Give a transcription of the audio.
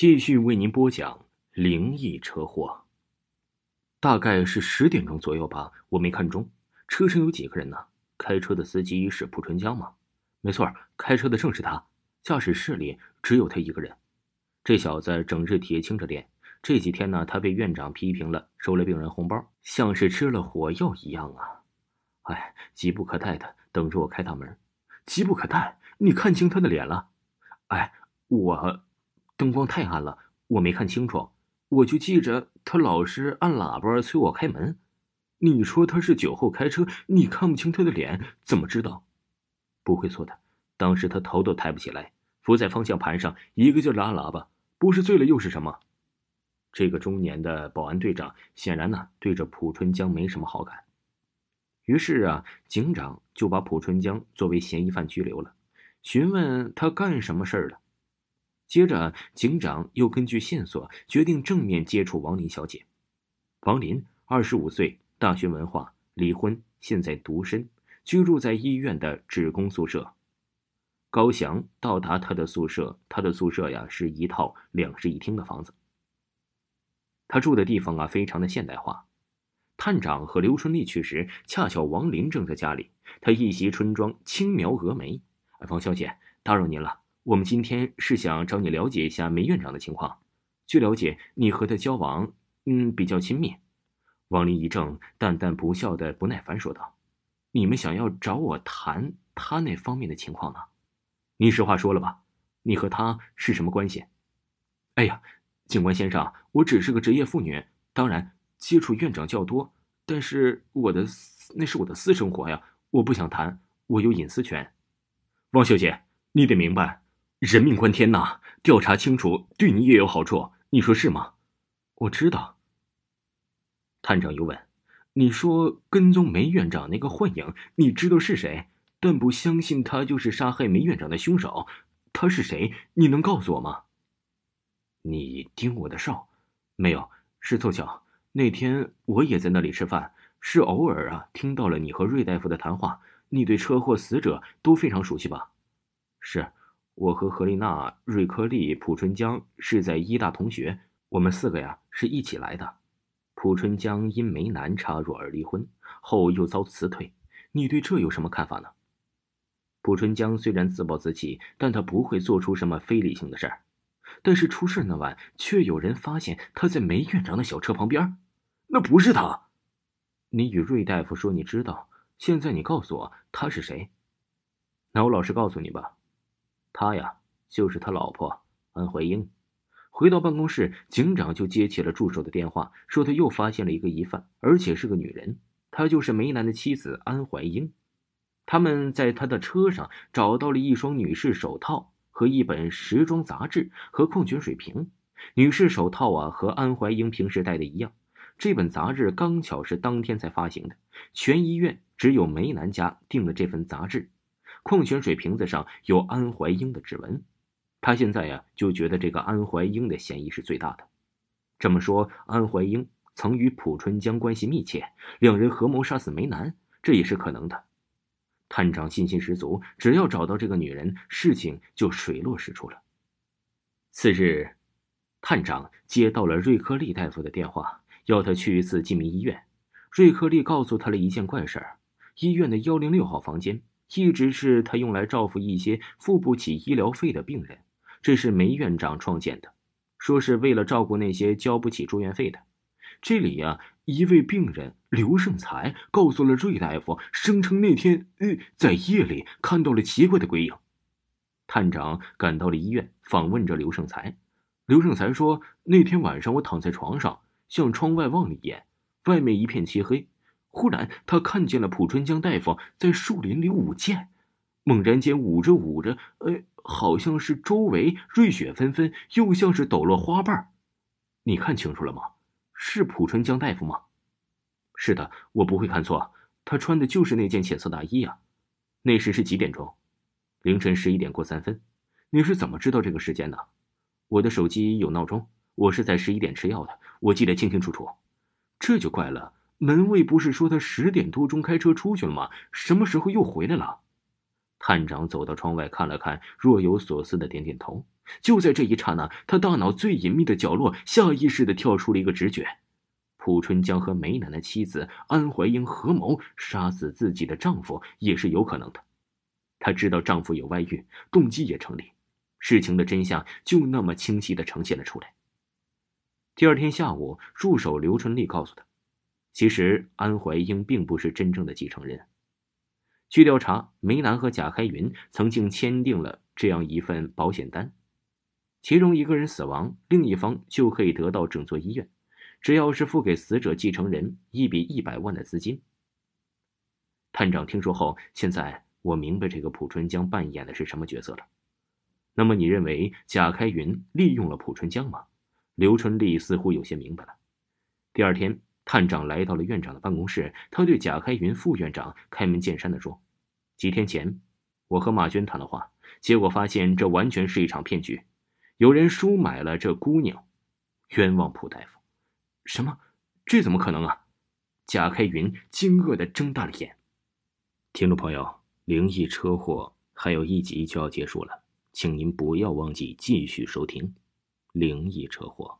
继续为您播讲灵异车祸。大概是十点钟左右吧，我没看中。车上有几个人呢？开车的司机是蒲春江吗？没错，开车的正是他。驾驶室里只有他一个人。这小子整日铁青着脸。这几天呢，他被院长批评了，收了病人红包，像是吃了火药一样啊！哎，急不可待的等着我开大门。急不可待？你看清他的脸了？哎，我。灯光太暗了，我没看清楚。我就记着他老是按喇叭催我开门。你说他是酒后开车，你看不清他的脸，怎么知道？不会错的。当时他头都抬不起来，伏在方向盘上，一个劲拉喇叭。不是醉了又是什么？这个中年的保安队长显然呢，对着蒲春江没什么好感。于是啊，警长就把蒲春江作为嫌疑犯拘留了，询问他干什么事儿了。接着，警长又根据线索决定正面接触王林小姐。王林，二十五岁，大学文化，离婚，现在独身，居住在医院的职工宿舍。高翔到达他的宿舍，他的宿舍呀是一套两室一厅的房子。他住的地方啊非常的现代化。探长和刘春丽去时，恰巧王林正在家里，他一袭春装，轻描蛾眉：“王小姐，打扰您了。”我们今天是想找你了解一下梅院长的情况。据了解，你和他交往，嗯，比较亲密。王林一怔，淡淡不笑的不耐烦说道：“你们想要找我谈他那方面的情况呢？你实话说了吧，你和他是什么关系？”哎呀，警官先生，我只是个职业妇女，当然接触院长较多，但是我的那是我的私生活呀，我不想谈，我有隐私权。王小姐，你得明白。人命关天呐！调查清楚对你也有好处，你说是吗？我知道。探长又问：“你说跟踪梅院长那个幻影，你知道是谁？但不相信他就是杀害梅院长的凶手。他是谁？你能告诉我吗？”你盯我的哨？没有，是凑巧。那天我也在那里吃饭，是偶尔啊听到了你和瑞大夫的谈话。你对车祸死者都非常熟悉吧？是。我和何丽娜、瑞克利、蒲春江是在医大同学，我们四个呀是一起来的。蒲春江因梅南插入而离婚，后又遭辞退。你对这有什么看法呢？蒲春江虽然自暴自弃，但他不会做出什么非理性的事儿。但是出事那晚，却有人发现他在梅院长的小车旁边，那不是他。你与瑞大夫说你知道，现在你告诉我他是谁？那我老实告诉你吧。他呀，就是他老婆安怀英。回到办公室，警长就接起了助手的电话，说他又发现了一个疑犯，而且是个女人。她就是梅兰的妻子安怀英。他们在他的车上找到了一双女士手套和一本时装杂志和矿泉水瓶。女士手套啊，和安怀英平时戴的一样。这本杂志刚巧是当天才发行的，全医院只有梅兰家订了这份杂志。矿泉水瓶子上有安怀英的指纹，他现在呀就觉得这个安怀英的嫌疑是最大的。这么说，安怀英曾与蒲春江关系密切，两人合谋杀死梅南，这也是可能的。探长信心十足，只要找到这个女人，事情就水落石出了。次日，探长接到了瑞克利大夫的电话，要他去一次济民医院。瑞克利告诉他了一件怪事儿：医院的幺零六号房间。一直是他用来照顾一些付不起医疗费的病人，这是梅院长创建的，说是为了照顾那些交不起住院费的。这里呀，一位病人刘胜才告诉了瑞大夫，声称那天呃在夜里看到了奇怪的鬼影。探长赶到了医院，访问着刘胜才。刘胜才说，那天晚上我躺在床上，向窗外望了一眼，外面一片漆黑。忽然，他看见了蒲春江大夫在树林里舞剑，猛然间舞着舞着，呃，好像是周围瑞雪纷纷，又像是抖落花瓣你看清楚了吗？是蒲春江大夫吗？是的，我不会看错，他穿的就是那件浅色大衣呀。那时是几点钟？凌晨十一点过三分。你是怎么知道这个时间的？我的手机有闹钟，我是在十一点吃药的，我记得清清楚楚。这就怪了。门卫不是说他十点多钟开车出去了吗？什么时候又回来了？探长走到窗外看了看，若有所思的点点头。就在这一刹那，他大脑最隐秘的角落下意识的跳出了一个直觉：蒲春江和梅兰的妻子安怀英合谋杀死自己的丈夫也是有可能的。她知道丈夫有外遇，动机也成立，事情的真相就那么清晰的呈现了出来。第二天下午，助手刘春丽告诉他，其实安怀英并不是真正的继承人。据调查，梅兰和贾开云曾经签订了这样一份保险单，其中一个人死亡，另一方就可以得到整座医院，只要是付给死者继承人一笔一百万的资金。探长听说后，现在我明白这个蒲春江扮演的是什么角色了。那么，你认为贾开云利用了蒲春江吗？刘春丽似乎有些明白了。第二天。探长来到了院长的办公室，他对贾开云副院长开门见山的说：“几天前，我和马娟谈了话，结果发现这完全是一场骗局，有人收买了这姑娘，冤枉蒲大夫。什么？这怎么可能啊？”贾开云惊愕的睁大了眼。听众朋友，灵异车祸还有一集就要结束了，请您不要忘记继续收听灵异车祸。